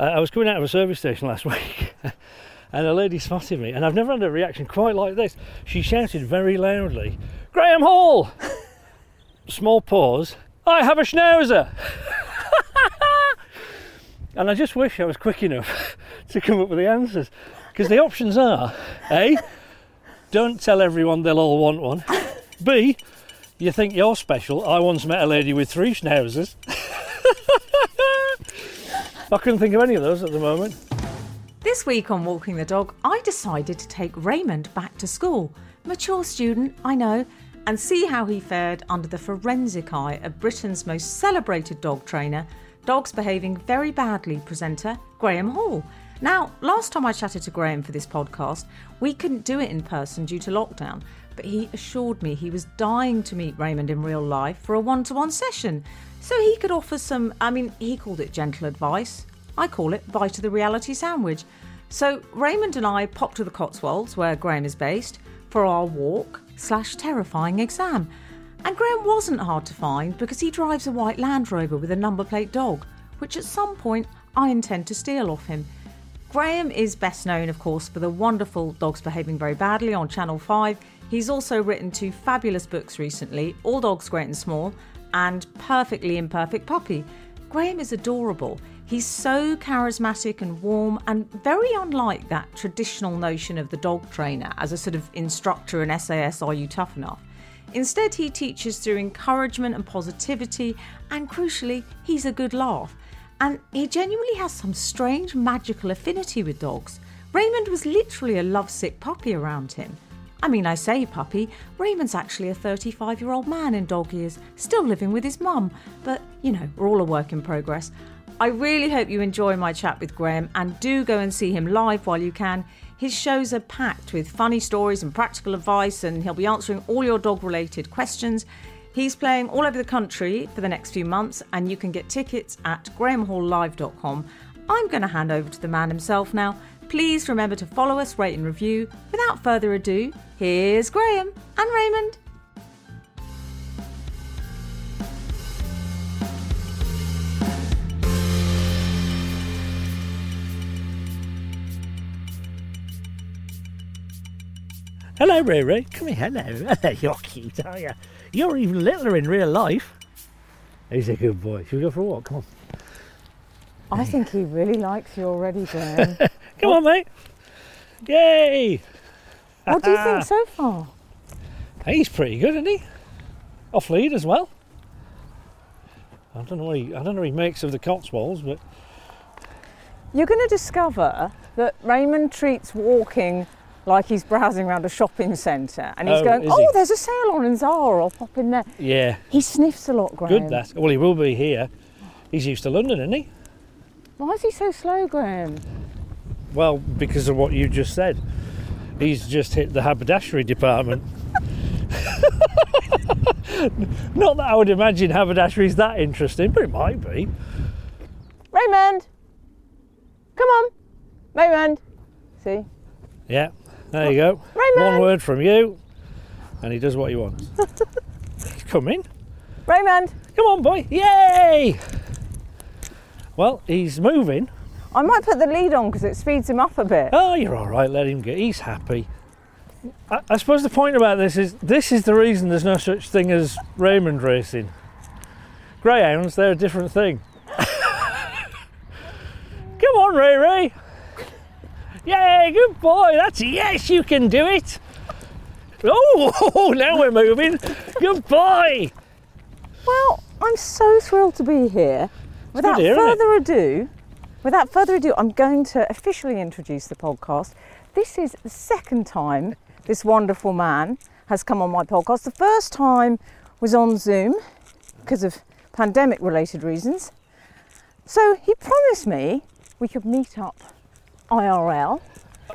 Uh, I was coming out of a service station last week and a lady spotted me, and I've never had a reaction quite like this. She shouted very loudly, Graeme Hall! Small pause, I have a schnauzer! and I just wish I was quick enough to come up with the answers. Because the options are A, don't tell everyone they'll all want one. B, you think you're special. I once met a lady with three schnauzers. I couldn't think of any of those at the moment. This week on Walking the Dog, I decided to take Raymond back to school. Mature student, I know, and see how he fared under the forensic eye of Britain's most celebrated dog trainer, Dogs Behaving Very Badly presenter, Graeme Hall. Now, last time I chatted to Graeme for this podcast, we couldn't do it in person due to lockdown, but he assured me he was dying to meet Raymond in real life for a one to one session so he could offer some, I mean, he called it gentle advice. I call it bite of the reality sandwich. So Raymond and I popped to the Cotswolds, where Graeme is based, for our walk slash terrifying exam. And Graeme wasn't hard to find because he drives a white Land Rover with a number plate dog, which at some point I intend to steal off him. Graeme is best known, of course, for the wonderful Dogs Behaving Very Badly on Channel 5. He's also written two fabulous books recently All Dogs Great and Small and Perfectly Imperfect Puppy. Graeme is adorable. He's so charismatic and warm and very unlike that traditional notion of the dog trainer as a sort of instructor in SAS Are You Tough Enough? Instead, he teaches through encouragement and positivity, and crucially, he's a good laugh. And he genuinely has some strange magical affinity with dogs. Raymond was literally a lovesick puppy around him. I mean, I say puppy, Raymond's actually a 35 year old man in dog years, still living with his mum, but you know, we're all a work in progress. I really hope you enjoy my chat with Graeme and do go and see him live while you can. His shows are packed with funny stories and practical advice, and he'll be answering all your dog related questions. He's playing all over the country for the next few months, and you can get tickets at graemehalllive.com. I'm going to hand over to the man himself now. Please remember to follow us, rate, and review. Without further ado, here's Graeme and Raymond. Hello, Ray Ray. Come here. Hello. Hello. You're cute, are you? You're even littler in real life. He's a good boy. Should we go for a walk? Come on. I think he really likes you already, Graeme. Come on, mate. Yay! what do you think so far? He's pretty good, isn't he? Off lead as well. I don't know what he, I don't know what he makes of the Cotswolds, but You're going to discover that Raymond treats walking like he's browsing around a shopping centre and he's Oh, going, is Oh, he? there's a sale on in Zara, I'll pop in there. yeah, He sniffs a lot, Graeme. good that. Well, he will be here. He's used to London, isn't he? Why is he so slow, Graeme? Well, because of what you just said. He's just hit the haberdashery department. Not that I would imagine haberdashery's that interesting, but it might be. Raymond! Come on! Raymond! See? Yeah, there you go. Raymond! One word from you, and he does what he wants. He's coming. Raymond! Come on, boy. Yay! Well, he's moving. I might put the lead on because it speeds him up a bit. Oh, you're all right. Let him go. He's happy. I, I suppose the point about this is this is the reason there's no such thing as Raymond racing. Greyhounds, they're a different thing. Come on, Ray Ray. Yay, good boy. That's yes, you can do it. Oh, now we're moving. Good boy. Well, I'm so thrilled to be here. Without here, further ado, without further ado, I'm going to officially introduce the podcast. This is the second time this wonderful man has come on my podcast. The first time was on Zoom because of pandemic related reasons. So he promised me we could meet up IRL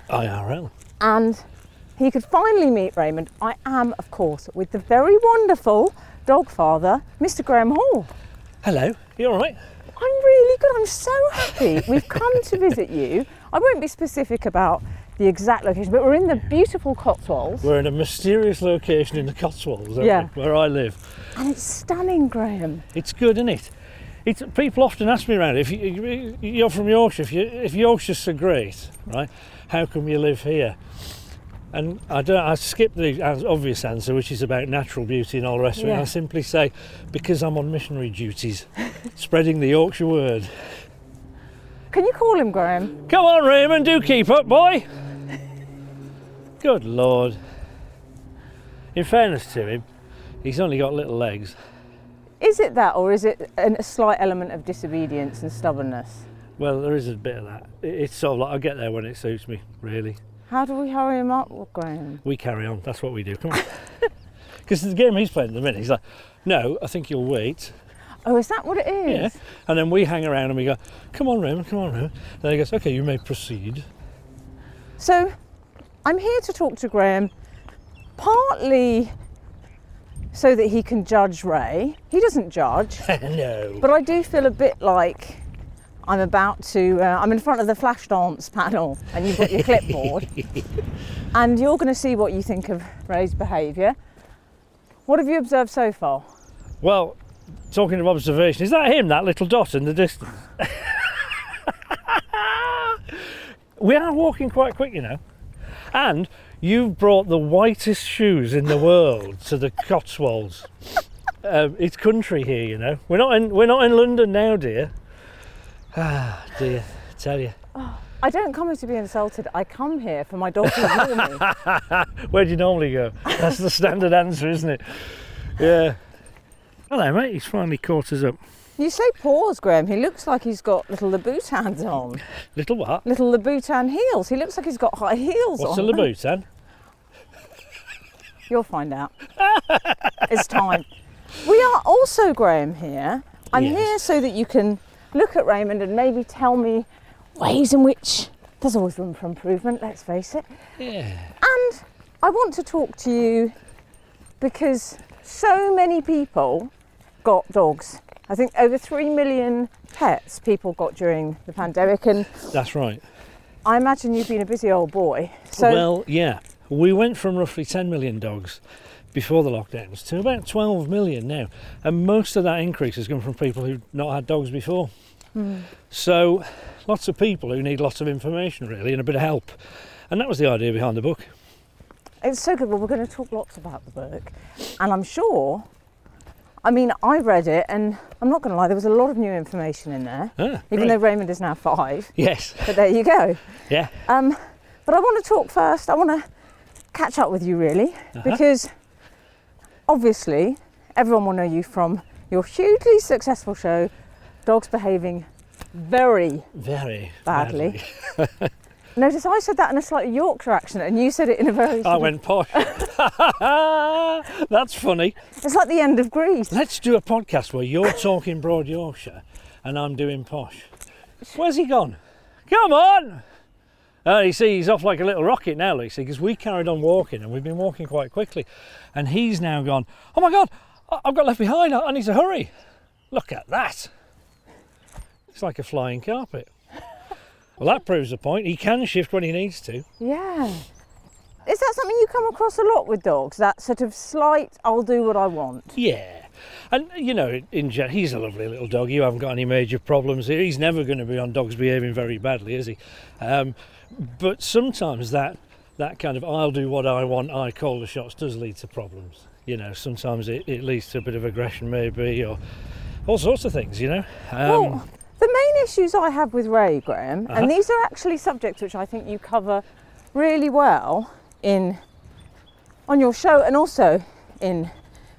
IRL. and he could finally meet Raymond. I am, of course, with the very wonderful Dogfather, Mr. Graeme Hall. Hello. You all right? I'm. I'm so happy. We've come to visit you. I won't be specific about the exact location, but we're in the beautiful Cotswolds. We're in a mysterious location in the Cotswolds, Yeah. we, where I live. And it's stunning, Graeme. It's good, isn't it? It's, people often ask me around if you, you're from Yorkshire, if, you, if Yorkshire's so great, right? How come you live here? And I don't. I skip the obvious answer, which is about natural beauty and all the rest of it. Yeah. I simply say because I'm on missionary duties, spreading the Yorkshire word. Can you call him Graeme? Come on, Raymond, do keep up, boy. Good lord. In fairness to him, he's only got little legs. Is it that, or is it an- a slight element of disobedience and stubbornness? Well, there is a bit of that. It's sort of like I'll get there when it suits me, really. How do we hurry him up, Graeme? We carry on. That's what we do. Come on. Because the game he's playing at the minute, he's like, no, I think you'll wait. Oh, is that what it is? Yeah. And then we hang around and we go, come on, Raymond, come on, Raymond. Then he goes, okay, you may proceed. So, I'm here to talk to Graeme partly so that he can judge Ray. He doesn't judge, no. but I do feel a bit like I'm about to, uh, I'm in front of the flash dance panel and you've got your clipboard and you're going to see what you think of Ray's behaviour. What have you observed so far? Well, talking of observation, is that him, that little dot in the distance? we are walking quite quick, you know. And you've brought the whitest shoes in the world to the Cotswolds. Um, it's country here, you know. We're not in we're not in London now, dear. Ah, dear, tell you. I don't come here to be insulted. I come here for my dog to me. Where do you normally go? That's the standard answer, isn't it? Yeah. Hello, mate. He's finally caught us up. You say paws, Graeme. He looks like he's got little Louboutins on. Little what? Little Louboutin heels. He looks like he's got high heels What's on. a Louboutin? You'll find out. it's time. We are also, Graeme, here. I'm Yes. here so that you can look at Raymond and maybe tell me ways in which there's always room for improvement, let's face it. Yeah. And I want to talk to you because so many people got dogs. I think over 3 million pets people got during the pandemic, and That's right. I imagine you've been a busy old boy. So, well, yeah. We went from roughly 10 million dogs before the lockdowns to about 12 million now. And most of that increase has come from people who've not had dogs before. So, lots of people who need lots of information, really, and a bit of help. And that was the idea behind the book. It's so good. Well, we're going to talk lots about the book, and I'm sure. I mean, I read it, and I'm not going to lie. There was a lot of new information in there, Ah, even though Raymond is now five. Yes. But there you go. Yeah. Um, but I want to talk first. I want to catch up with you, really, Uh-huh. because obviously everyone will know you from your hugely successful show, Dogs Behaving Very. Very Badly. Notice I said that in a slightly Yorkshire accent, and you said it in a very. I went posh. That's funny. It's like the end of Grease. Let's do a podcast where you're talking Broad Yorkshire and I'm doing posh. Where's he gone? Come on! Oh, you see, he's off like a little rocket now, Lucy, because we carried on walking and we've been walking quite quickly. And he's now gone, oh my God, I've got left behind. I need to hurry. Look at that. It's like a flying carpet. Well, that proves the point. He can shift when he needs to. Yeah. Is that something you come across a lot with dogs? That sort of slight, I'll do what I want. Yeah. And, you know, in gen- he's a lovely little dog. You haven't got any major problems here. He's never going to be on dogs behaving very badly, is he? Um, but sometimes that, that kind of I'll do what I want, I call the shots does lead to problems. You know, sometimes it, it leads to a bit of aggression, maybe, or all sorts of things, you know? Um, well, the main issues I have with Ray, Graeme, Uh-huh. and these are actually subjects which I think you cover really well in on your show and also in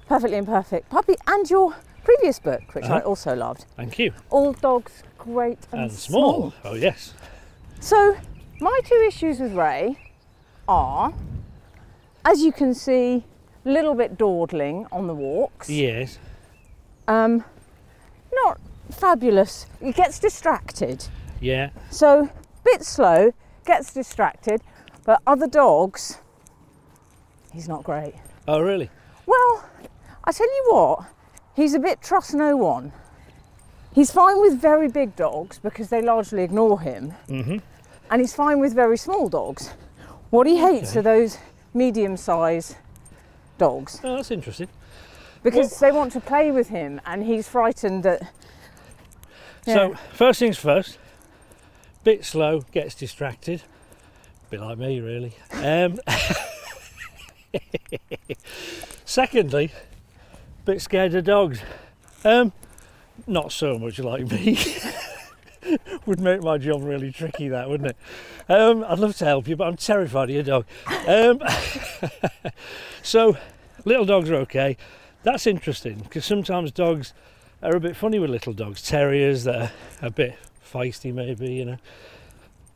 Perfectly Imperfect Puppy and your previous book, which I Uh-huh. also loved. thank you. All dogs great and, And small. Oh, yes. So, my two issues with Ray are, as you can see, a little bit dawdling on the walks. Yes. Um, not fabulous. He gets distracted. Yeah. So, bit slow, gets distracted, but other dogs, he's not great. Oh, really? Well, I tell you what, he's a bit trust no one. He's fine with very big dogs because they largely ignore him, hmm and he's fine with very small dogs. What he hates Okay. are those medium sized dogs Oh, that's interesting. because they want to play with him and he's frightened that So first things first, bit slow, gets distracted. Bit like me, really. Um, secondly, bit scared of dogs. Um, not so much like me. Would make my job really tricky, that wouldn't it? Um, I'd love to help you, but I'm terrified of your dog. Um, so, little dogs are okay. That's interesting because sometimes dogs are a bit funny with little dogs. Terriers that are a bit feisty, maybe, you know.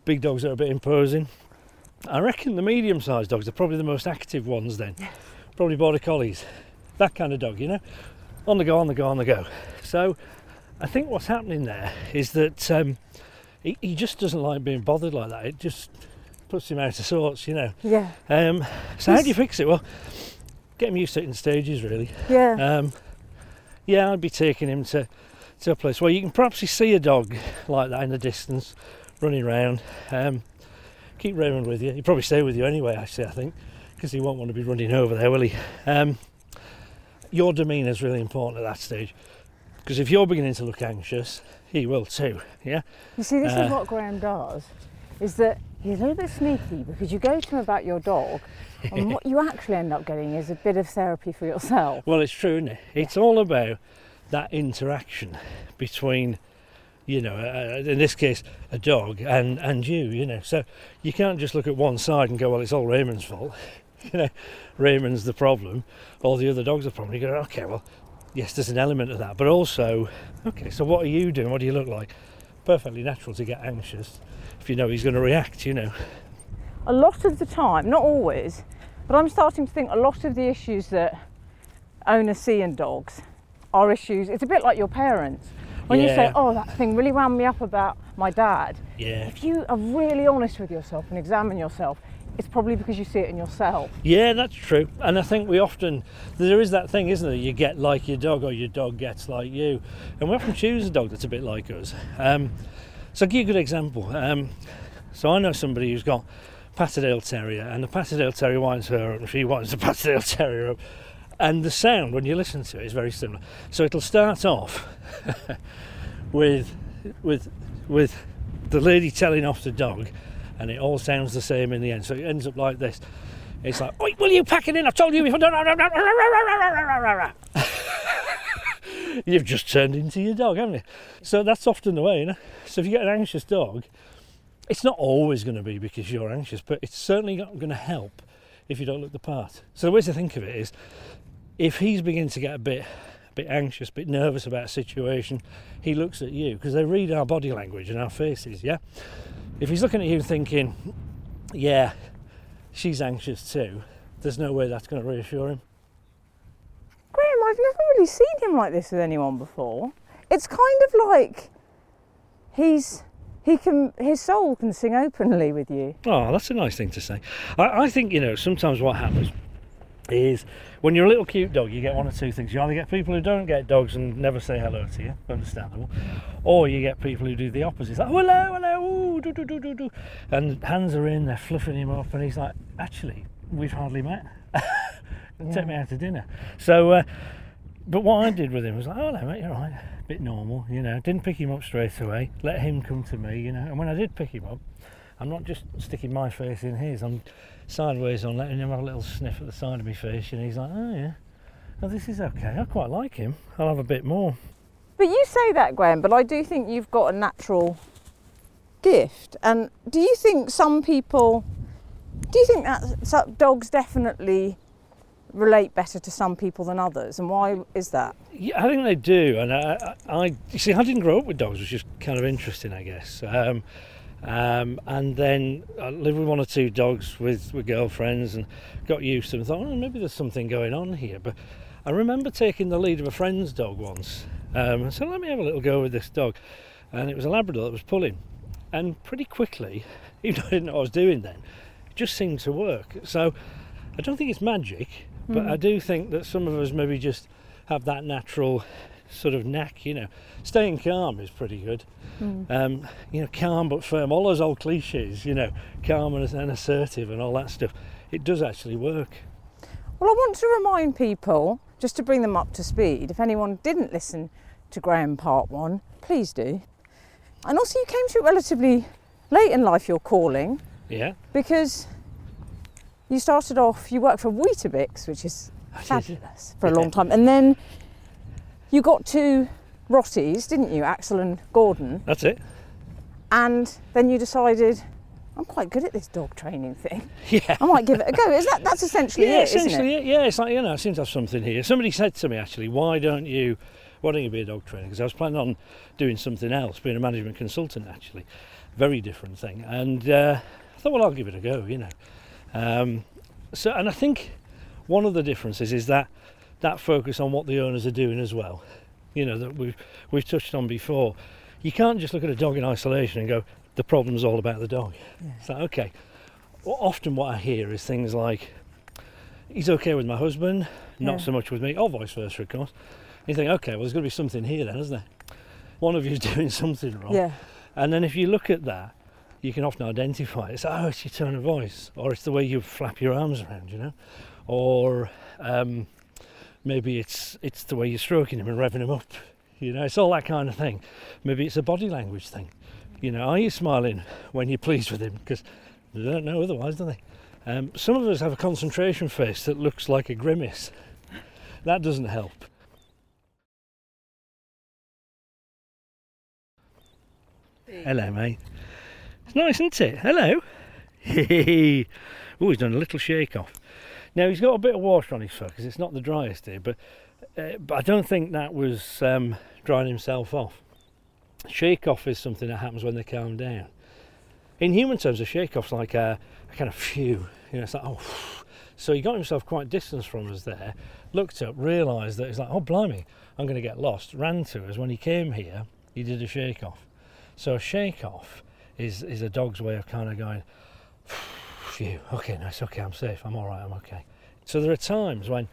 Big dogs that are a bit imposing. I reckon the medium sized dogs are probably the most active ones then. Probably border collies. That kind of dog, you know. On the go, on the go, on the go. So I think what's happening there is that um, he, he just doesn't like being bothered like that. It just puts him out of sorts, you know. Yeah. Um, so how do you fix it? Well, get him used to it in stages, really. Yeah. Um, yeah, I'd be taking him to, to a place where you can perhaps see a dog like that in the distance, running around. Um, keep Raymond with you. He'll probably stay with you anyway, actually, I think, because he won't want to be running over there, will he? Um, your demeanour is really important at that stage, because if you're beginning to look anxious, he will too. Yeah. You see, this Uh, is what Graeme does, is that he's a little bit sneaky because you go to him about your dog, and what you actually end up getting is a bit of therapy for yourself. Well, it's true, isn't it? It's all about that interaction between, you know, uh, in this case, a dog and and you. You know, so you can't just look at one side and go, well, it's all Raymond's fault. you know, Raymond's the problem, all the other dogs are the problem. You go, okay, well, yes, there's an element of that, but also, okay, so what are you doing? What do you look like? Perfectly natural to get anxious if you know he's going to react. You know. A lot of the time, not always, but I'm starting to think a lot of the issues that owners see in dogs are issues. It's a bit like your parents. When you say, "Oh, that thing really wound me up about my dad," Yeah. if you are really honest with yourself and examine yourself, it's probably because you see it in yourself. Yeah, that's true. And I think we often, there is that thing, isn't there? You get like your dog or your dog gets like you. And we often choose a dog that's a bit like us. Um, so I'll give you a good example. Um, so I know somebody who's got Patterdale Terrier and the Patterdale Terrier winds her up and she winds the Patterdale Terrier up. And the sound, when you listen to it, is very similar. So it'll start off with, with, with the lady telling off the dog and it all sounds the same in the end. So it ends up like this. It's like, will you pack it in? I told you don't. You've just turned into your dog, haven't you? So that's often the way, you know. So if you get an anxious dog, it's not always going to be because you're anxious, but it's certainly not going to help if you don't look the part. So the way to think of it is, if he's beginning to get a bit, a bit anxious, a bit nervous about a situation, he looks at you because they read our body language and our faces. Yeah. If he's looking at you and thinking, "Yeah, she's anxious too," there's no way that's going to reassure him. Graeme, I've never really seen him like this with anyone before. It's kind of like he's he can his soul can sing openly with you. Oh, that's a nice thing to say. I, I think, you know, sometimes what happens is when you're a little cute dog, you get one or two things. You either get people who don't get dogs and never say hello to you, understandable, or you get people who do the opposite. It's like, oh, hello, hello, ooh, do, do, do, do, do. And hands are in, they're fluffing him up, and he's like, actually, we've hardly met. Take me out to dinner. So, uh, but what I did with him was like, oh, hello, mate, you're right. Bit normal, you know. Didn't pick him up straight away. Let him come to me, you know. And when I did pick him up, I'm not just sticking my face in his. I'm sideways on, letting him have a little sniff at the side of my face, and he's like, oh yeah, oh this is okay. I quite like him. I'll have a bit more. But you say that, Graeme, but I do think you've got a natural gift. And do you think some people do you think that so- dogs definitely relate better to some people than others? And why is that? Yeah, I think they do. And I, I, I you see, I didn't grow up with dogs, which is kind of interesting, I guess. Um, um, and then I lived with one or two dogs with, with girlfriends and got used to them. Thought, oh, maybe there's something going on here. But I remember taking the lead of a friend's dog once. Um, said, let me have a little go with this dog. And it was a Labrador that was pulling. And pretty quickly, even though I didn't know what I was doing then, it just seemed to work. So I don't think it's magic, but I do think that some of us maybe just have that natural sort of knack, you know. Staying calm is pretty good. Um, you know, calm but firm. All those old cliches, you know, calm and, and assertive and all that stuff. It does actually work. Well, I want to remind people, just to bring them up to speed, if anyone didn't listen to Graeme Part 1, please do. and also you came to it relatively late in life. Your calling Yeah. because you started off. You worked for Weetabix, which is fabulous for a long time, and then you got two Rotties, didn't you, Axel and Gordon? That's it. And then you decided. I'm quite good at this dog training thing. Yeah. I might give it a go. Is that that's essentially yeah, it, isn't essentially, it? it? yeah, it's like you know, I seem to have something here. Somebody said to me actually, why don't you, why don't you be a dog trainer? Because I was planning on doing something else, being a management consultant actually, very different thing. And uh, I thought, well, I'll give it a go, you know. Um, so, and I think one of the differences is that that focus on what the owners are doing as well. You know that we've we've touched on before. You can't just look at a dog in isolation and go, the problem's all about the dog. It's like okay. Well, often what I hear is things like, he's okay with my husband, not Yeah. so much with me, or vice versa, of course. You think, okay, well, there's got to be something here then, isn't there? One of you's doing something wrong. Yeah. And then if you look at that, you can often identify it. It's, oh, it's your tone of voice, or it's the way you flap your arms around, you know? Or um, maybe it's, it's the way you're stroking him and revving him up, you know? It's all that kind of thing. Maybe it's a body language thing. You know, are you smiling when you're pleased with him? Because they don't know otherwise, do they? Um, some of us have a concentration face that looks like a grimace. That doesn't help. Hello, mate. It's nice, isn't it? Hello. oh, he's done a little shake off. Now he's got a bit of water on his fur because it's not the driest here, but uh, but I don't think that was um, drying himself off. Shake off is something that happens when they calm down. In human terms, a shake off's like a, a kind of phew. You know, it's like oh. So he got himself quite distant from us there. Looked up, realised that he's like, oh blimey, I'm going to get lost. Ran to us when he came here. He did a shake off. So a shake off is is a dog's way of kind of going, phew, okay, nice, okay, I'm safe, I'm all right, I'm okay. So there are times when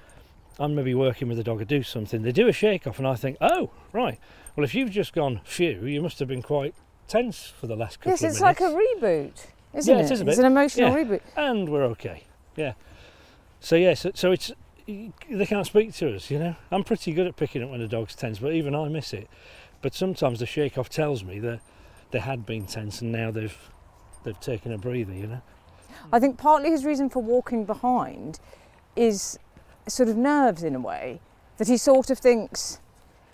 I'm maybe working with a dog to do something, they do a shake off, and I think, oh, right, well, if you've just gone phew, you must have been quite tense for the last couple Yes, of it's like a reboot, isn't Yeah, it? it is a bit. It's an emotional Yeah. reboot. and we're okay. Yeah. So yeah, so, so it's they can't speak to us, you know. I'm pretty good at picking up when a dog's tense, but even I miss it. But sometimes the shake off tells me that they had been tense and now they've they've taken a breather, you know. I think partly his reason for walking behind is sort of nerves in a way that he sort of thinks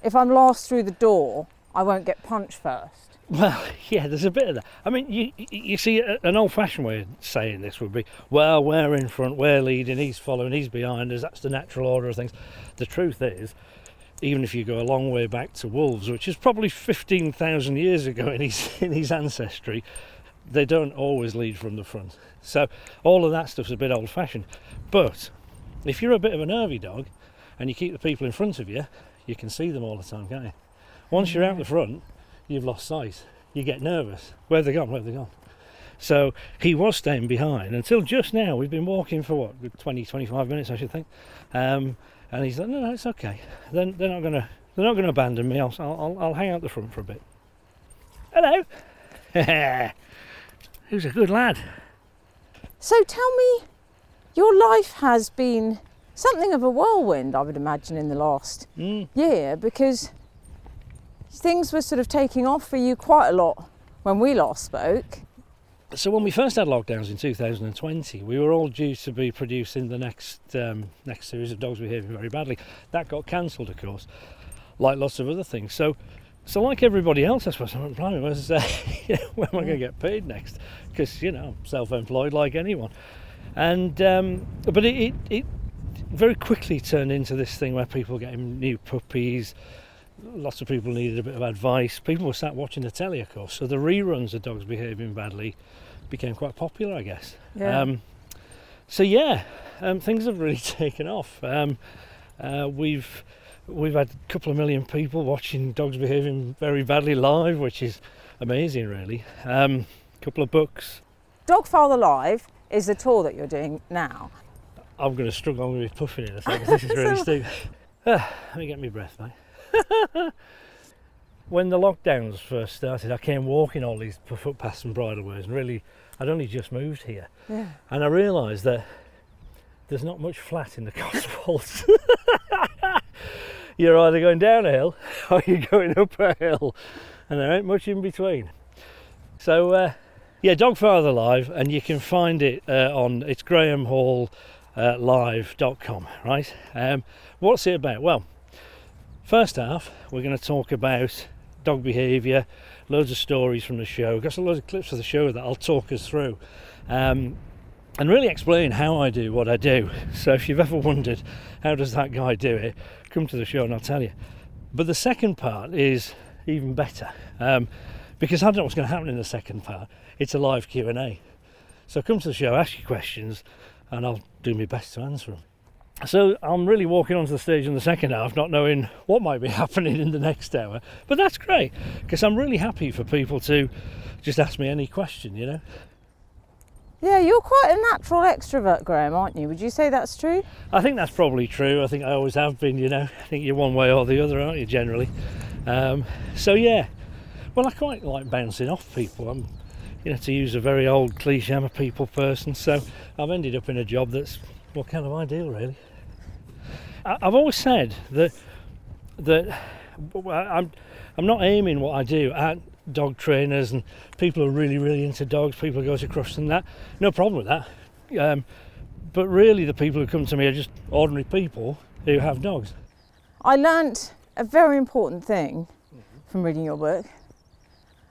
if I'm last through the door, I won't get punched first. Well, yeah, there's a bit of that. I mean, you you- see, an old-fashioned way of saying this would be, well, we're in front, we're leading, he's following, he's behind us. That's the natural order of things. The truth is, even if you go a long way back to wolves, which is probably 15,000 years ago in his in his ancestry, they don't always lead from the front. So all of that stuff's a bit old-fashioned. But if you're a bit of a nervy dog, and you keep the people in front of you, you can see them all the time, can't you? Once you're out the front, you've lost sight. You get nervous. Where have they gone? Where have they gone? So he was staying behind until just now. We've been walking for what, 20, 25 minutes, I should think. Um, and he's like, no, no, it's okay. Then they're not gonna, they're not gonna abandon me. I'll, I'll, I'll hang out the front for a bit. Hello. Who's a good lad? So tell me, your life has been something of a whirlwind, I would imagine, in the last Mm. year because things were sort of taking off for you quite a lot when we last spoke. So when we first had lockdowns in 2020, we were all due to be producing the next um, next series of dogs behaving very badly. That got cancelled, of course, like lots of other things. So, so like everybody else, I suppose, I'm blimey, was uh, you know, when am I going to get paid next? Because you know, I'm self-employed like anyone. And um, but it, it it very quickly turned into this thing where people getting new puppies. Lots of people needed a bit of advice. People were sat watching the telly, of course. So the reruns of dogs behaving badly became quite popular, I guess. Yeah. Um, so yeah, um, things have really taken off. Um, uh, we've we've had a couple of million people watching dogs behaving very badly live, which is amazing, really. Um, a couple of books. Dogfather Live is the tour that you're doing now. I'm going to struggle. I'm going to be puffing in a second. This is really stupid. Ah, let me get my breath, mate. when the lockdowns first started, I came walking all these footpaths and bridleways, and really, I'd only just moved here. Yeah. And I realised that there's not much flat in the Cotswolds. You're either going down a hill or you're going up a hill. and there ain't much in between. So, uh, yeah, Dogfather Live, and you can find it uh, on it's graemehall.live.com, right? Um, what's it about? Well, first half, we're going to talk about dog behaviour, loads of stories from the show, got some loads of clips of the show that I'll talk us through. Um, and really explain how I do what I do. So if you've ever wondered how does that guy do it, come to the show and I'll tell you. But the second part is even better um, because I don't know what's going to happen in the second part. It's a live Q and A. So come to the show, ask your questions, and I'll do my best to answer them. So I'm really walking onto the stage in the second half, not knowing what might be happening in the next hour. But that's great because I'm really happy for people to just ask me any question, you know. Yeah, you're quite a natural extrovert, Graeme, aren't you? Would you say that's true? I think that's probably true. I think I always have been, you know. I think you're one way or the other, aren't you, generally? Um, so, yeah. Well, I quite like bouncing off people. I'm, you know, to use a very old cliche, I'm a people person. So I've ended up in a job that's, well, kind of ideal, really. I, I've always said that, that I'm, I'm not aiming what I do at dog trainers and people who are really, really into dogs, people who go to Crufts and that. No problem with that. Um, but really, the people who come to me are just ordinary people who have dogs. I learnt a very important thing from reading your book.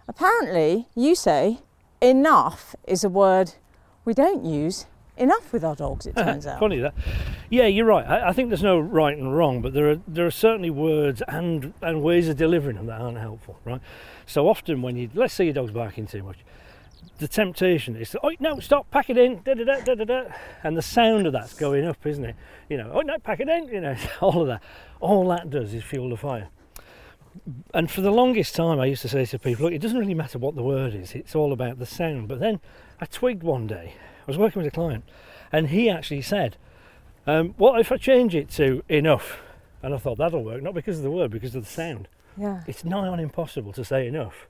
Apparently, you say enough is a word we don't use enough with our dogs, it turns out. Funny that. Yeah, you're right. I, I, think there's no right and wrong, but there are there are certainly words and and ways of delivering them that aren't helpful, right? So often when you let's say your dog's barking too much, the temptation is to, oh no, stop, pack it in, da da da da da da, and the sound of that's going up, isn't it? You know, oh no, pack it in, you know, all of that. All that does is fuel the fire. And for the longest time, I used to say to people, look, it doesn't really matter what the word is; it's all about the sound. But then I twigged one day. I was working with a client, and he actually said, um, "What if I change it to enough?" And I thought that'll work, not because of the word, because of the sound. Yeah. It's nigh on impossible to say enough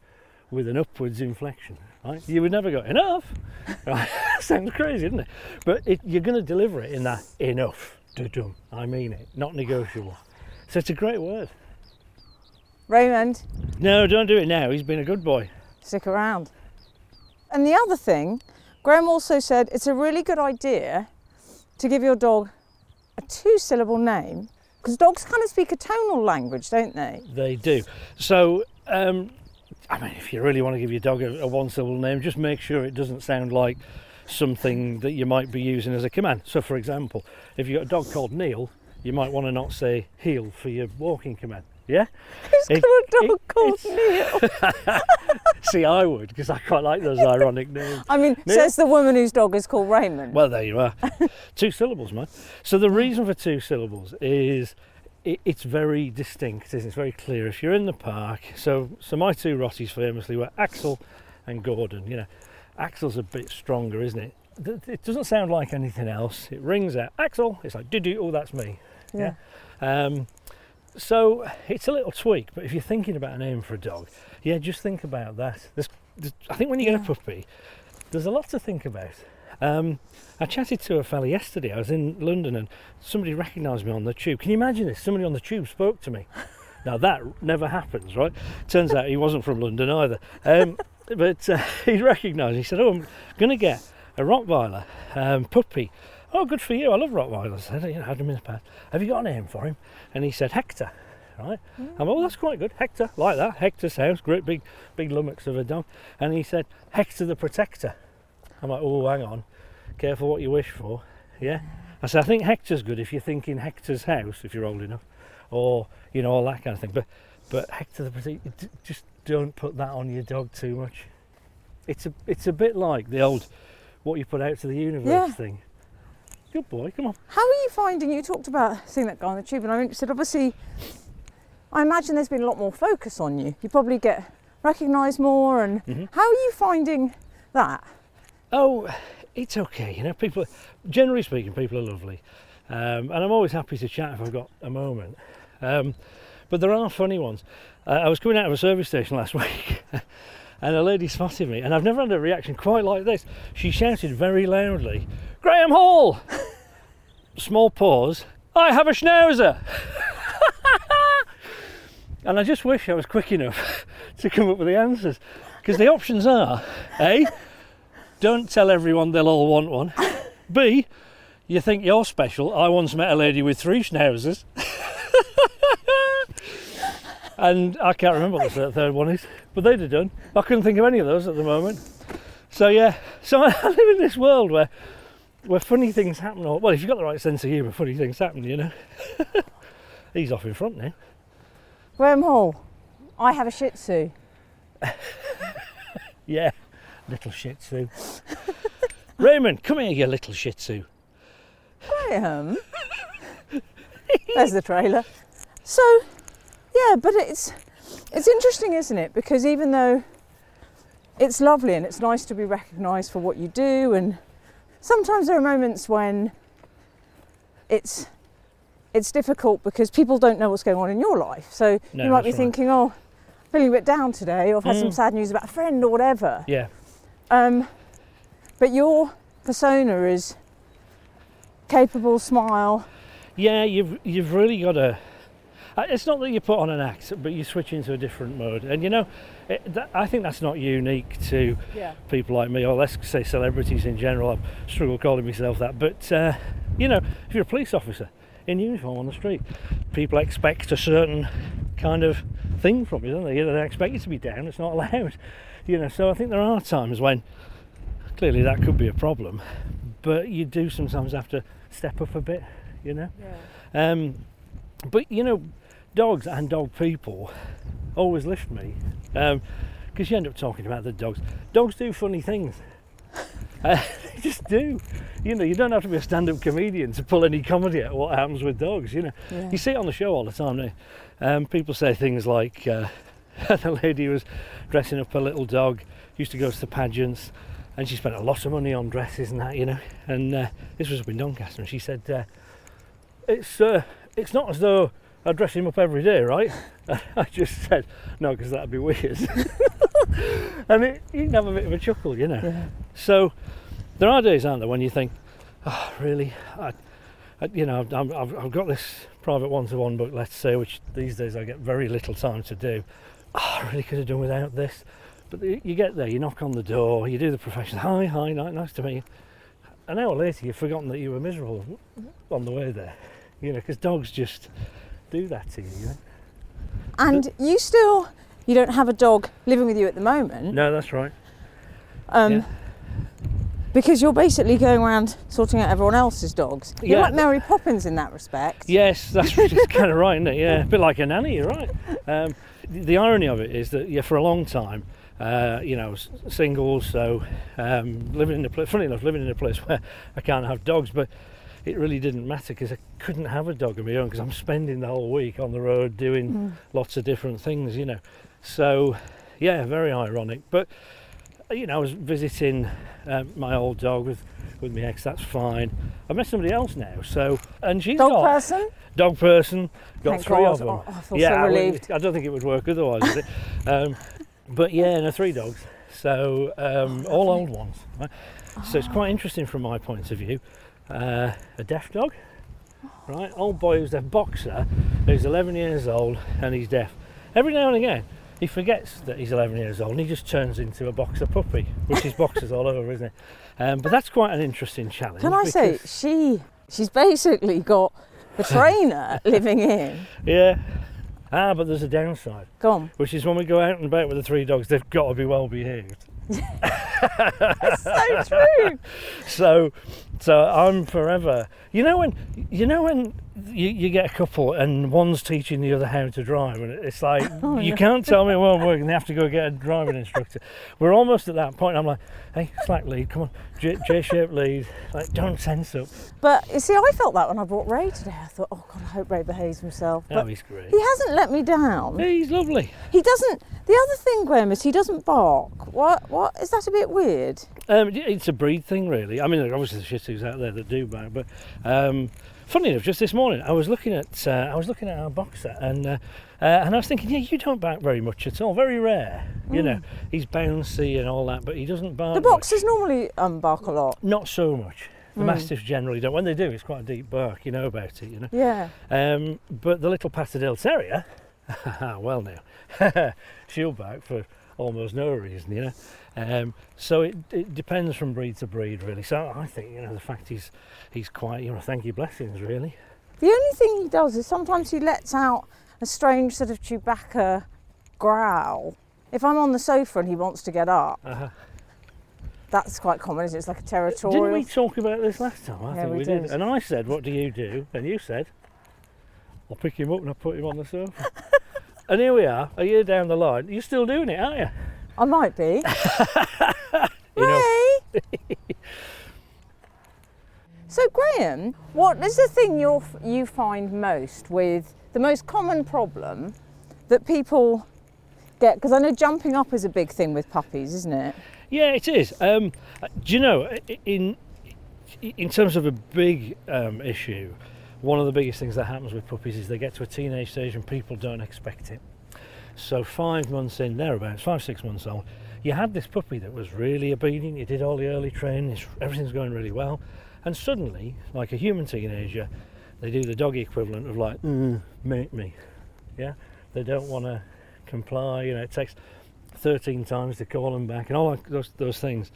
with an upwards inflection. Right? You would never go enough. Right? Sounds crazy, isn't it? But it, you're going to deliver it in that enough. Dum. I mean it. Not negotiable. So it's a great word. Raymond, No, don't do it now. He's been a good boy. stick around. And the other thing, Graeme also said it's a really good idea to give your dog a two syllable name because dogs kind of speak a tonal language, don't they? They do. So, um, I mean, if you really want to give your dog a, a one syllable name, just make sure it doesn't sound like something that you might be using as a command. So, for example, if you've got a dog called Neil, you might want to not say heel for your walking command. Yeah? Who's got a dog called Neil? See, I would, because I quite like those ironic names. I mean, Neil? says the woman whose dog is called Raymond. Well, there you are. two syllables, man. So the reason for two syllables is it, it's very distinct. isn't it? It's very clear. If you're in the park, so so my two Rotties famously were Axel and Gordon. You know, Axel's a bit stronger, isn't it? It doesn't sound like anything else. It rings out Axel. It's like did you? Oh, that's me. yeah. Um, so it's a little tweak, but if you're thinking about a name for a dog, yeah, just think about that. There's, there's, I think when you get a puppy, there's a lot to think about. Um, I chatted to a fella yesterday. I was in London and somebody recognised me on the tube. Can you imagine this? Somebody on the tube spoke to me. Now that never happens, right? Turns out he wasn't from London either. Um, but uh, he recognised. Me. He said, "Oh, I'm going to get a Rottweiler um, puppy." Oh, good for you. I love Rottweilers. I said, you know, had him in the past. Have you got a name for him? And he said Hector. Right? Mm. I'm oh, that's quite good. Hector, like that. Hector sounds great, big, big lummox of a dog. And he said Hector the Protector. I'm like, oh, hang on, careful what you wish for. Yeah. I said, I think Hector's good if you're thinking Hector's house, if you're old enough, or you know all that kind of thing. But, but Hector the Protector, d- just don't put that on your dog too much. It's a, it's a bit like the old, what you put out to the universe Yeah. thing. Good boy, come on. How are you finding? You talked about seeing that guy on the tube, and I'm interested. Obviously, I imagine there's been a lot more focus on you. You probably get recognised more, and Mhm. how are you finding that? Oh, it's okay. You know, people, generally speaking, people are lovely. Um, and I'm always happy to chat if I've got a moment. Um, but there are funny ones. Uh, I was coming out of a service station last week and a lady spotted me, and I've never had a reaction quite like this. She shouted very loudly, Graeme Hall! Small pause, I have a schnauzer! And I just wish I was quick enough to come up with the answers. Because the options are A, don't tell everyone they'll all want one. B, you think you're special. I once met a lady with three schnauzers. And I can't remember what the third one is, but they'd have done. I couldn't think of any of those at the moment. So yeah, so I live in this world where where funny things happen. Or well, if you've got the right sense of humour, funny things happen. You know. He's off in front now. Hall, I have a Shih Tzu. Yeah, little Shih Tzu. Raymond, come here, you little Shih Tzu. Graeme. There's the trailer. So, yeah, but it's it's interesting, isn't it? Because even though it's lovely and it's nice to be recognised for what you do, and sometimes there are moments when it's it's difficult because people don't know what's going on in your life. So No, you might be right. thinking, "Oh, feeling a bit down today," or "I've had some Mm. sad news about a friend or whatever." Yeah, Um, but your persona is capable, smile. yeah. You've you've really got to. Uh, It's not that you put on an act, but you switch into a different mode. And you know, it, that, I think that's not unique to Yeah. people like me, or let's say celebrities in general. I struggle calling myself that, but uh, you know, if you're a police officer in uniform on the street, people expect a certain kind of thing from you, don't they? They expect you to be down. It's not allowed. You know, so I think there are times when clearly that could be a problem, but you do sometimes have to step up a bit. You know. Yeah. Um, but you know, dogs and dog people always lift me because you end up talking about the dogs. Dogs do funny things. Uh, they just do. You know, you don't have to be a stand-up comedian to pull any comedy at what happens with dogs. You know, Yeah. you see it on the show all the time. Um, people say things like uh, the lady was dressing up a little dog, used to go to the pageants, and she spent a lot of money on dresses and that. You know, and uh, this was up in Doncaster, and she said. Uh, it's uh, it's not as though I dress him up every day, right? I just said no because that'd be weird. and it, you can have a bit of a chuckle, you know. Yeah. So there are days, aren't there, when you think, oh, really, I, I, you know, I'm, I've, I've got this private one-to-one book, let's say, which these days I get very little time to do. Oh, I really could have done without this. But you you get there, you knock on the door, you do the profession. Hi, hi, nice to meet you. An hour later, you've forgotten that you were miserable mm-hmm. on the way there. You know, because dogs just do that to you. know? And you still, you don't have a dog living with you at the moment, No, that's right. um, yeah. because you're basically going around sorting out everyone else's dogs. You're Yeah. like Mary Poppins in that respect. Yes, that's kind of right, isn't it? Yeah, a bit like a nanny, you're right. Um, the, the irony of it is that, yeah, for a long time, uh, you know, single, so um, living in a place, funny enough, living in a place where I can't have dogs, but it really didn't matter because I couldn't have a dog of my own because I'm spending the whole week on the road doing Mm. lots of different things, you know. So, yeah, very ironic. But, you know, I was visiting um, my old dog with, with my ex, that's fine. I met somebody else now, so, and she's Dog got person? dog person, got Thank three God. of them. Oh, I feel yeah, so I relieved. I, don't think it would work otherwise, would it? Um, but yeah, no, three dogs. So um, all old ones. Right? So it's quite interesting from my point of view. Uh, a deaf dog, right? Old boy who's a boxer, who's 11 years old and he's deaf. Every now and again, he forgets that he's 11 years old and he just turns into a boxer puppy, which is boxers all over, isn't it? Um, but that's quite an interesting challenge. Can I say, she, she's basically got the trainer living in. Yeah. Ah, but there's a downside. Go on. which is when we go out and about with the three dogs, they've got to be well behaved. So true. So, so I'm forever. You know when you know when you, you get a couple and one's teaching the other how to drive, and it's like Oh, you no. can't tell me it won't work, and they have to go get a driving instructor. We're almost at that point. I'm like, hey, slack lead, come on, J- J-shaped lead, like don't tense up. But you see, I felt that when I brought Ray today. I thought, oh God, I hope Ray behaves himself. Oh, But he's great. he hasn't let me down. He's lovely. He doesn't. The other thing, Graeme, is he doesn't bark. What? What is that a bit weird? Um, it's a breed thing, really. I mean, obviously the Shih Tzus out there that do bark, but um, funny enough, just this morning I was looking at uh, I was looking at our boxer, and uh, uh, and I was thinking, yeah, you don't bark very much at all, very rare. You know, he's bouncy and all that, but he doesn't bark. Mm. The much. boxers normally um, bark a lot. not so much. The Mm. mastiffs generally don't. When they do, it's quite a deep bark. You know about it. You know. Yeah. Um, but the little Patterdale Terrier, well, now she'll back for almost no reason, you know. Um, so it, it depends from breed to breed, really. So I think you know the fact he's he's quite you know thank you blessings really. The only thing he does is sometimes he lets out a strange sort of Chewbacca growl. If I'm on the sofa and he wants to get up, Uh-huh. that's quite common. Isn't it? It's like a territorial. Didn't we talk about this last time? I Yeah, think we we, did. did. And I said, "What do you do?" And you said, "I'll pick him up and I'll put him on the sofa." and here we are, a year down the line. You're still doing it, aren't you? I might be. Ray. so Graeme, what is the thing you you find most with the most common problem that people get? Because I know jumping up is a big thing with puppies, isn't it? Yeah, it is. Um, do you know, in in terms of a big um, issue, one of the biggest things that happens with puppies is they get to a teenage stage and people don't expect it. So five months in, thereabouts, five six months old, you had this puppy that was really obedient. You did all the early training. Everything's going really well, and suddenly, like a human teenager, they do the doggy equivalent of like, mm, make me. Yeah, they don't want to comply. You know, it takes 13 times to call them back and all those, those things.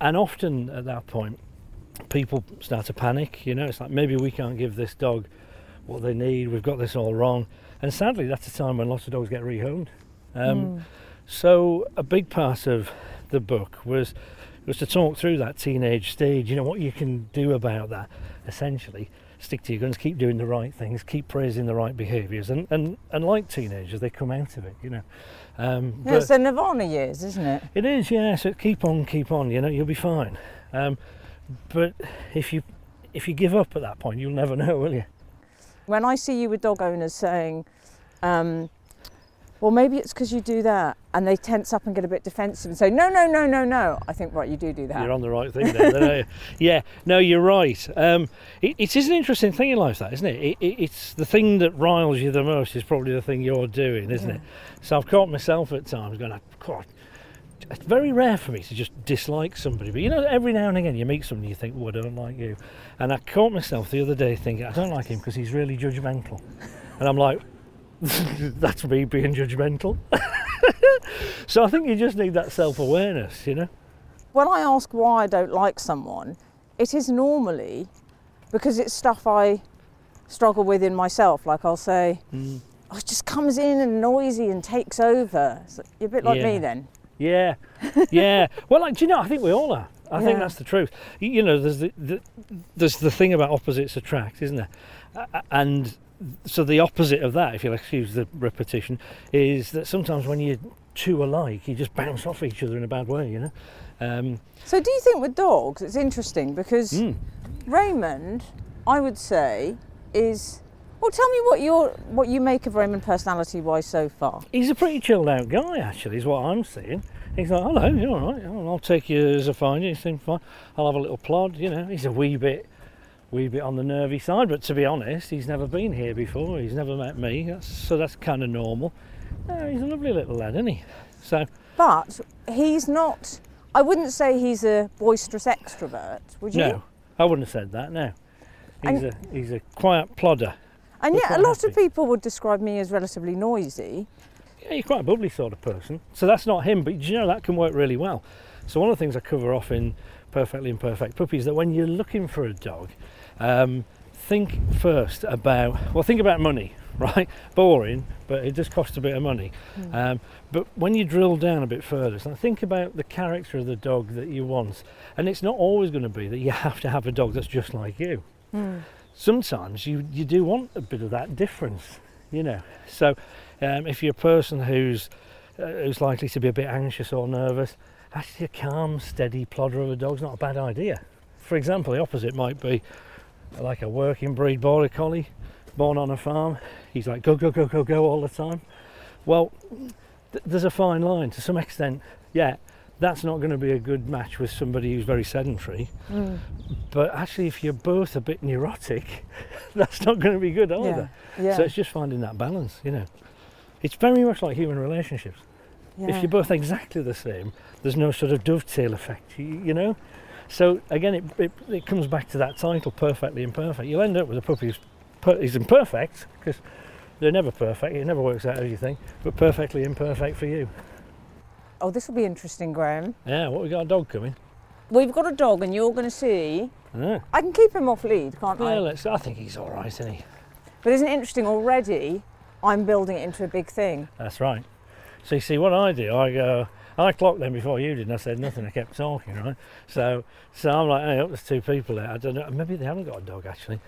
And often at that point, people start to panic. You know, it's like maybe we can't give this dog what they need. We've got this all wrong. And sadly, that's a time when lots of dogs get rehomed. Um, So a big part of the book was was to talk through that teenage stage. You know what you can do about that. Essentially, stick to your guns, keep doing the right things, keep praising the right behaviours, and, and and like teenagers, they come out of it. You know. Um, Yeah, it's the Nirvana years, isn't it? it is, yeah. So keep on, keep on. You know, you'll be fine. Um, but if you if you give up at that point, you'll never know, will you? When I see you with dog owners saying, um, well, maybe it's because you do that, and they tense up and get a bit defensive and say, no, no, no, no, no. I think, right, you do do that. You're on the right thing there. yeah, no, you're right. Um, it, it is an interesting thing in life, that isn't it? It, it? It's the thing that riles you the most is probably the thing you're doing, isn't it? So I've caught myself at times going, God, it's very rare for me to just dislike somebody, but you know, every now and again you meet somebody you think, oh, I don't like you. And I caught myself the other day thinking, I don't like him because he's really judgmental. And I'm like, that's me being judgmental. so I think you just need that self awareness, you know? when I ask why I don't like someone, it is normally because it's stuff I struggle with in myself. Like I'll say, Mm. oh, it just comes in and noisy and takes over. So you're a bit like me then. Yeah, yeah. Well, like, do you know? I think we all are. I think that's the truth. You know, there's the, the there's the thing about opposites attract, isn't there? And so the opposite of that, if you'll excuse the repetition, is that sometimes when you're two alike, you just bounce off each other in a bad way. You know. Um, So do you think with dogs, it's interesting because mm. Raymond, I would say, is. Well, tell me what your what you make of Raymond personality-wise so far. He's a pretty chilled out guy, actually, is what I'm seeing. He's like, hello, you're all right? Oh, I'll take you as a find. You seem fine. I'll have a little plod. You know, he's a wee bit, wee bit on the nervy side, but to be honest, he's never been here before. He's never met me, that's, so that's kind of normal. Uh, he's a lovely little lad, isn't he? So, But he's not. I wouldn't say he's a boisterous extrovert, would you? no, I wouldn't have said that. No, he's And- a he's a quiet plodder. And We're yet, a lot of people would describe me as relatively noisy. Yeah, you're quite a bubbly sort of person. So that's not him, but do you know that can work really well. So one of the things I cover off in Perfectly Imperfect Puppy is that when you're looking for a dog, um, think first about well, think about money, right? Boring, but it does cost a bit of money. Um, but when you drill down a bit further, so think about the character of the dog that you want, and it's not always going to be that you have to have a dog that's just like you sometimes you, you do want a bit of that difference, you know. So um, if you're a person who's uh, who's likely to be a bit anxious or nervous, actually a calm, steady plodder of a dog's not a bad idea. For example, the opposite might be like a working breed border collie, born on a farm. He's like go go go go go all the time. Well, th- there's a fine line to some extent. Yeah, that's not going to be a good match with somebody who's very sedentary. Mm. But actually, if you're both a bit neurotic, that's not going to be good either. Yeah. So it's just finding that balance, you know. It's very much like human relationships. yeah. If you're both exactly the same, there's no sort of dovetail effect, you, you know. So again, it, it, it comes back to that title, perfectly imperfect. You'll end up with a puppy who's per, he's imperfect because They're never perfect. It never works out as you think, but perfectly imperfect for you. Oh, this will be interesting, Graeme. Yeah. What we got a dog coming? We've got a dog, and you're going to see. Yeah. I can keep him off lead, can't I? Well, let's. I think he's all right, isn't he? But isn't it interesting already? I'm building it into a big thing. That's right. So you see, what I do, I go. I clocked them before you did, and I said nothing. I kept talking, right? So, so I'm like, hey, up, there's two people there. I don't know. Maybe they haven't got a dog actually.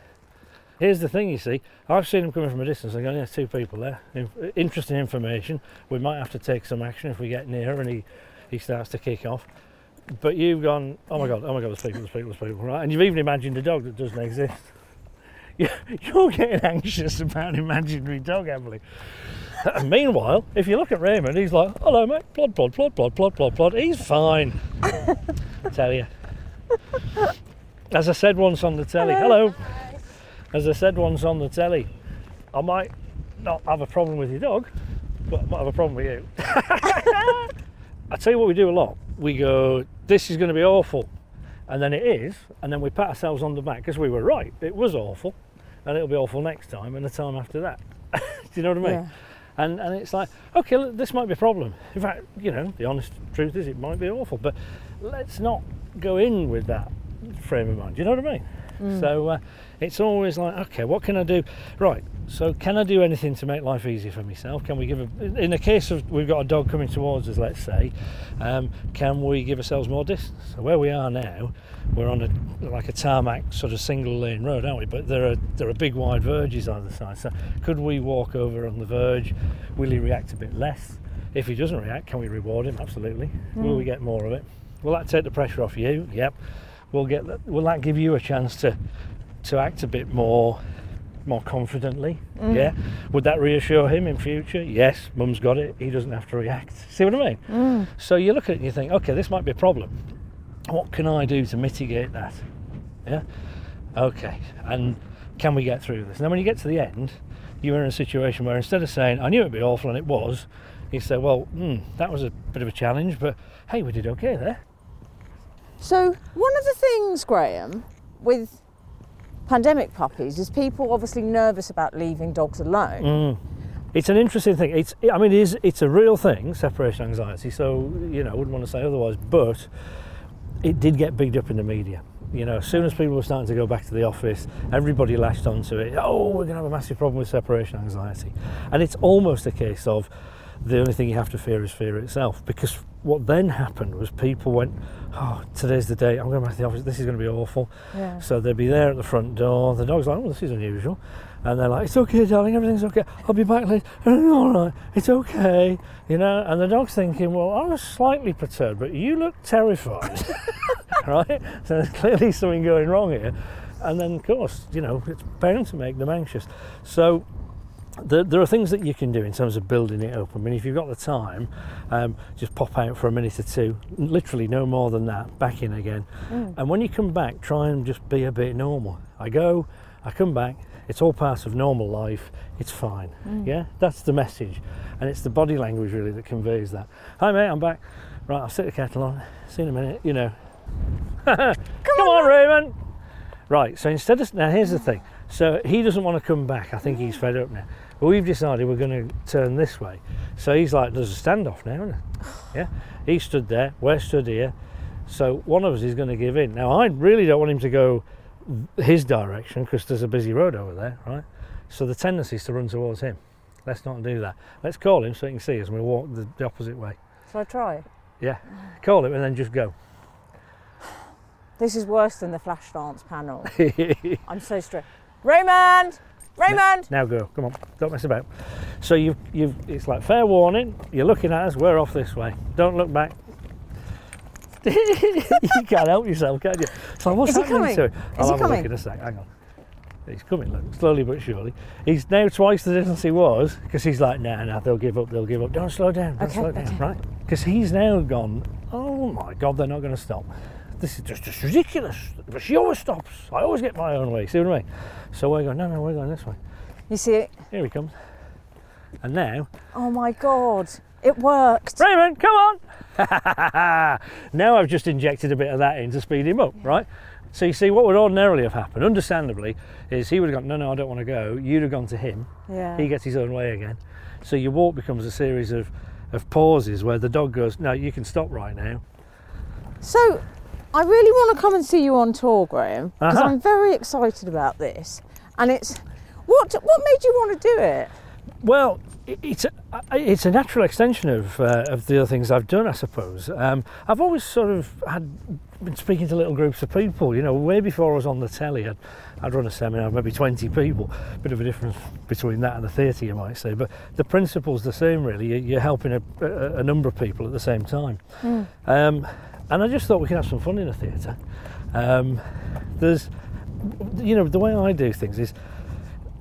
Here's the thing, you see. I've seen them coming from a distance. I go, yeah, two people there. In- interesting information. We might have to take some action if we get near and he, he starts to kick off. But you've gone, oh my god, oh my god, there's people, there's people, there's people, right? And you've even imagined a dog that doesn't exist. You- You're getting anxious about an imaginary dog, Emily. And meanwhile, if you look at Raymond, he's like, hello, mate, plod, plod, plod, plod, plod, plod, plod. He's fine. I tell you. As I said once on the telly, hello. As I said once on the telly, I might not have a problem with your dog, but I might have a problem with you. I tell you what we do a lot. We go, this is going to be awful. And then it is, and then we pat ourselves on the back because we were right. It was awful, and it'll be awful next time and the time after that. do you know what I mean? Yeah. And, and it's like, okay, look, this might be a problem. In fact, you know, the honest truth is it might be awful, but let's not go in with that frame of mind. Do you know what I mean? So uh, it's always like, okay, what can I do? Right, so can I do anything to make life easier for myself? Can we give a, in the case of we've got a dog coming towards us, let's say, um, can we give ourselves more distance? So where we are now, we're on a like a tarmac sort of single lane road, aren't we? But there are there are big wide verges either side. So could we walk over on the verge? Will he react a bit less? If he doesn't react, can we reward him? Absolutely. Will we get more of it? Will that take the pressure off you? Yep. Will get that, will that give you a chance to to act a bit more more confidently? Yeah. Would that reassure him in future? Yes. Mum's got it. He doesn't have to react. See what I mean? So you look at it and you think, okay, this might be a problem. What can I do to mitigate that? Yeah. Okay. And can we get through this? And then when you get to the end, you're in a situation where instead of saying, I knew it'd be awful and it was, you say, well, hmm, that was a bit of a challenge, but hey, we did okay there. So, one of the things, Graeme, with pandemic puppies is people obviously nervous about leaving dogs alone. Mm. It's an interesting thing. It's, I mean, it is, it's a real thing, separation anxiety. So, you know, I wouldn't want to say otherwise, but it did get bigged up in the media. You know, as soon as people were starting to go back to the office, everybody lashed onto it. Oh, we're going to have a massive problem with separation anxiety. And it's almost a case of the only thing you have to fear is fear itself. Because what then happened was people went, oh, today's the day, I'm going back to the office, this is going to be awful. Yeah. So they'd be there at the front door. The dog's like, oh, this is unusual. And they're like, it's okay, darling, everything's okay. I'll be back later. All right, it's okay. You know, and the dog's thinking, well, I was slightly perturbed, but you look terrified. right? So there's clearly something going wrong here. And then, of course, you know, it's bound to make them anxious. So there, there are things that you can do in terms of building it up. I mean, if you've got the time, um, just pop out for a minute or two, literally no more than that, back in again. And when you come back, try and just be a bit normal. I go, I come back, it's all part of normal life, it's fine. Yeah, that's the message. And it's the body language really that conveys that. Hi, mate, I'm back. Right, I'll set the kettle on, see you in a minute, you know. come, on, Raymond. Right, so instead of now, here's the thing. So he doesn't want to come back. I think he's fed up now. But we've decided we're going to turn this way. So he's like, there's a standoff now, isn't it? Yeah. He stood there. We're stood here. So one of us is going to give in. Now I really don't want him to go his direction because there's a busy road over there, right? So the tendency is to run towards him. Let's not do that. Let's call him so he can see us and we walk the, the opposite way. Shall I try? Yeah. Call him and then just go. This is worse than the flash dance panel. I'm so stressed. Raymond! Raymond! Now go. Come on. Don't mess about. So you've you've it's like fair warning. You're looking at us. We're off this way. Don't look back. you can't help yourself, can you? So what's Is he happening coming? to? Is I'll he have a coming? look in a sec. Hang on. He's coming, look, slowly but surely. He's now twice the distance he was because he's like, nah, nah, they'll give up, they'll give up. Don't slow down, don't Okay, slow down, okay. right? Because he's now gone, oh my God, they're not going to stop. This is just, just ridiculous. But she always stops. I always get my own way. See what I mean? So we're going, no, no, we're going this way. You see it? Here he comes. And now, Oh my god. It worked. Raymond, come on! now I've just injected a bit of that in to speed him up, right? So you see, what would ordinarily have happened, understandably, is he would have gone, no, no, I don't want to go. You'd have gone to him. Yeah. He gets his own way again. So your walk becomes a series of, of pauses where the dog goes, no, you can stop right now. So, I really want to come and see you on tour, Graeme, because Uh-huh. I'm very excited about this. And it's what what made you want to do it? Well, it's a, it's a natural extension of uh, of the other things I've done, I suppose. Um, I've always sort of had been speaking to little groups of people. You know, way before I was on the telly, I'd, I'd run a seminar of maybe 20 people. Bit of a difference between that and the theatre, you might say. But the principle's the same, really. You- You're helping a, a, a number of people at the same time. Um, and I just thought we could have some fun in a theatre. Um, there's, you know, the way I do things is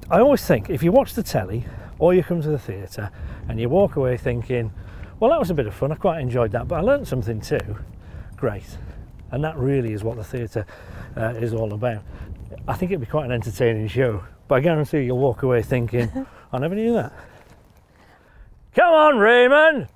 I always think if you watch the telly or you come to the theatre and you walk away thinking, well, that was a bit of fun, I quite enjoyed that, but I learnt something too, great. And that really is what the theatre uh, is all about. I think it'd be quite an entertaining show, but I guarantee you'll walk away thinking, I never knew that. Come on, Raymond!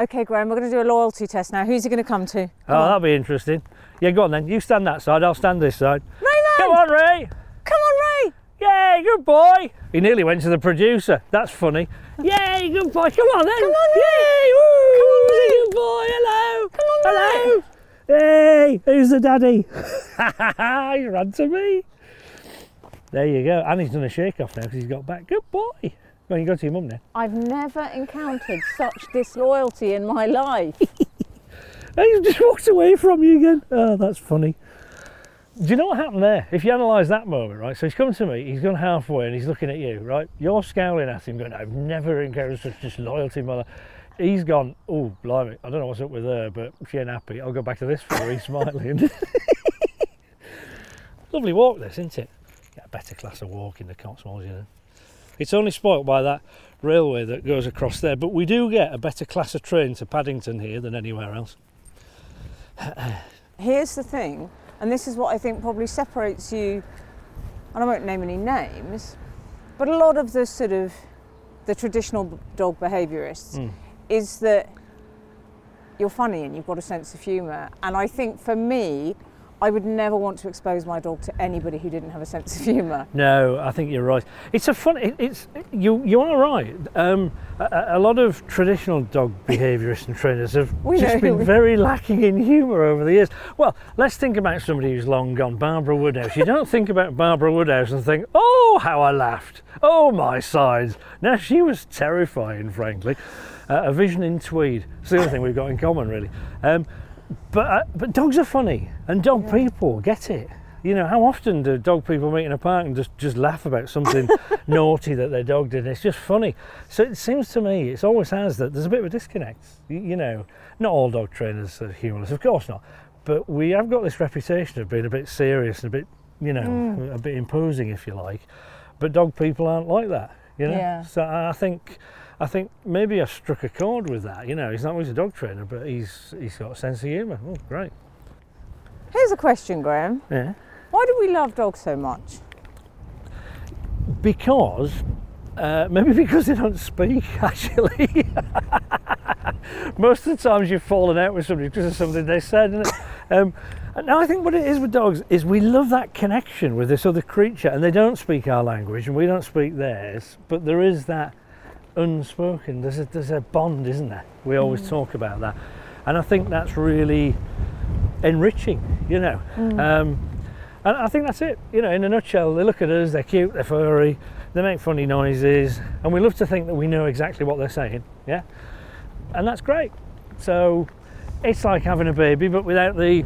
Okay, Graeme, we're going to do a loyalty test now. Who's he going to come to? Oh, that'll be interesting. Yeah, go on then. You stand that side, I'll stand this side. Raymond! Come on, Ray! Come on, Ray! Yay, good boy! He nearly went to the producer. That's funny. Yay, good boy. Come on then. Come on, Ray! Yay! Woo! Good boy. Hello. Come on, Hello. Hey, who's the daddy? he ran to me. There you go. And he's done a shake off now because he's got back. Good boy. Well, you go to your mum now. I've never encountered such disloyalty in my life. Hey, He's just walked away from you again. Oh, that's funny. Do you know what happened there? If you analyse that moment, right? So he's come to me, he's gone halfway and he's looking at you, right? You're scowling at him, going, I've never encountered such disloyalty, mother. He's gone, oh, blimey, I don't know what's up with her, but she ain't happy. I'll go back to this fella, he's smiling. Lovely walk, this, isn't it? Get a better class of walk in the Cotswolds, you know. It's only spoilt by that railway that goes across there, but we do get a better class of train to Paddington here than anywhere else. Here's the thing, and this is what I think probably separates you, and I won't name any names, but a lot of the sort of the traditional dog behaviourists Mm. is that you're funny and you've got a sense of humour. And I think for me, I would never want to expose my dog to anybody who didn't have a sense of humour. No, I think you're right. It's a fun. It, it's you. You are right. Um, a, a lot of traditional dog behaviourists and trainers have just been very lacking in humour over the years. Well, let's think about somebody who's long gone. Barbara Woodhouse. You don't think about Barbara Woodhouse and think, "Oh, how I laughed! Oh, my sides!" Now she was terrifying, frankly. Uh, a vision in tweed. It's the only thing we've got in common, really. Um, but uh, but dogs are funny, and dog people get it. You know, how often do dog people meet in a park and just, just laugh about something naughty that their dog did? It's just funny. So it seems to me, it always has that there's a bit of a disconnect. You, you know, not all dog trainers are humorless, of course not. But we have got this reputation of being a bit serious and a bit, you know, a bit imposing, if you like. But dog people aren't like that. You know. Yeah. So I think, I think maybe I struck a chord with that. You know, he's not always a dog trainer, but he's he's got a sense of humour. Oh, great. Here's a question, Graeme. Yeah. Why do we love dogs so much? because uh, maybe because they don't speak actually most of the times you've fallen out with somebody because of something they said um, and now I think what it is with dogs is we love that connection with this other creature and they don't speak our language and we don't speak theirs but there is that unspoken there's a, there's a bond isn't there we always talk about that and I think that's really enriching you know um, and I think that's it. You know, in a nutshell, they look at us, they're cute, they're furry, they make funny noises, and we love to think that we know exactly what they're saying. Yeah? And that's great. So it's like having a baby, but without the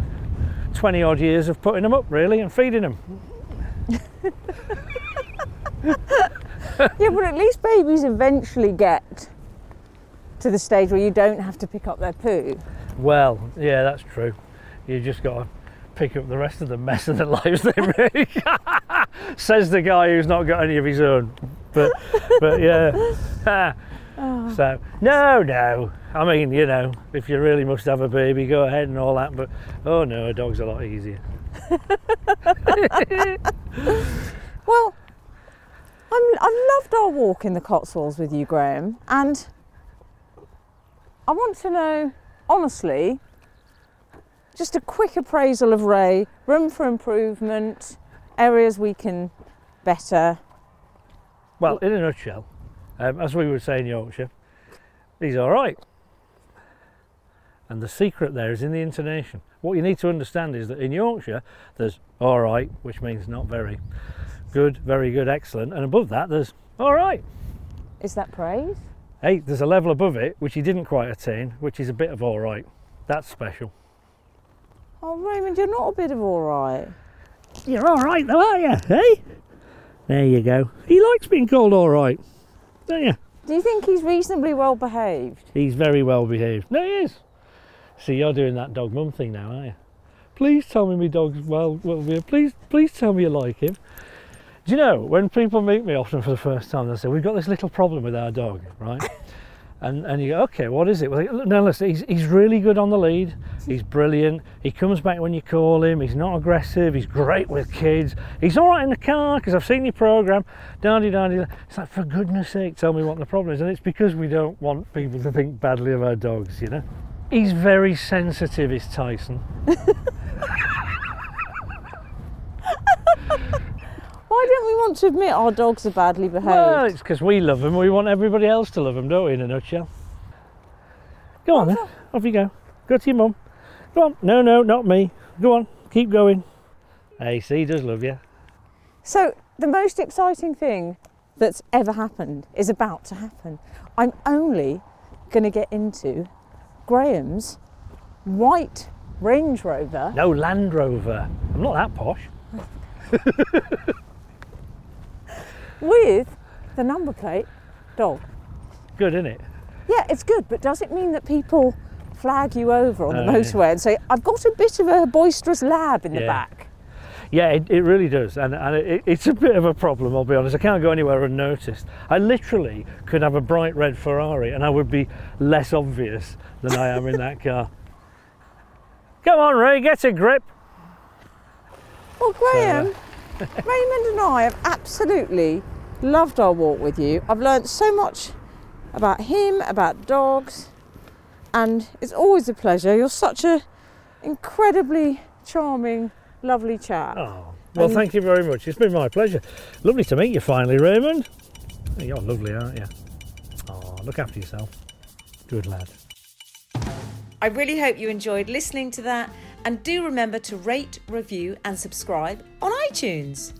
20 odd years of putting them up, really, and feeding them. yeah, but at least babies eventually get to the stage where you don't have to pick up their poo. Well, yeah, that's true. You just got to pick up the rest of the mess of the lives they make. Says the guy who's not got any of his own. But, but yeah. Oh. So no, no. I mean, you know, if you really must have a baby, go ahead and all that. But oh no, a dog's a lot easier. Well, I'm, I've loved our walk in the Cotswolds with you, Graeme, and I want to know, honestly, just a quick appraisal of Ray, room for improvement, areas we can better. Well, in a nutshell, um, as we would say in Yorkshire, he's all right. And the secret there is in the intonation. What you need to understand is that in Yorkshire, there's all right, which means not very good, very good, excellent, and above that, there's all right. Is that praise? Hey, there's a level above it which he didn't quite attain, which is a bit of all right. That's special. Oh, Raymond, you're not a bit of all right. You're all right, though, aren't you? Hey, there you go. He likes being called all right, don't you? Do you think he's reasonably well behaved? He's very well behaved. No, he is. See, you're doing that dog mum thing now, aren't you? Please tell me my dog's well, well. Please, please tell me you like him. Do you know when people meet me often for the first time, they say we've got this little problem with our dog, right? and and you go, okay, what is it? Well, no, listen, he's he's really good on the lead. He's brilliant. He comes back when you call him. He's not aggressive. He's great with kids. He's all right in the car because I've seen your program. Dandy, dandy. It's like for goodness sake, tell me what the problem is. And it's because we don't want people to think badly of our dogs, you know. He's very sensitive, is Tyson. Why don't we want to admit our dogs are badly behaved? Well, it's because we love them. We want everybody else to love them, don't we? In a nutshell. Go on then. Off you go. Go to your mum. Go on. No, no, not me. Go on. Keep going. He does love you. So, the most exciting thing that's ever happened is about to happen. I'm only going to get into Graeme's white Range Rover. No Land Rover. I'm not that posh. with the number plate dog. Good, isn't it? Yeah, it's good, but does it mean that people flag you over on the Oh, yeah. motorway and say, I've got a bit of a boisterous lab in the Yeah. back? Yeah, it, it really does, and, and it, it's a bit of a problem. I'll be honest. I can't go anywhere unnoticed. I literally could have a bright red Ferrari, and I would be less obvious than I am in that car. Come on, Ray, get a grip. Well, Graeme, uh, Raymond and I have absolutely loved our walk with you. I've learnt so much about him, about dogs, and it's always a pleasure. You're such a incredibly charming, lovely chap. Oh, well, And- thank you very much. It's been my pleasure. Lovely to meet you finally, Raymond. You're lovely, aren't you? Oh, look after yourself. Good lad. I really hope you enjoyed listening to that and do remember to rate, review, and subscribe on iTunes.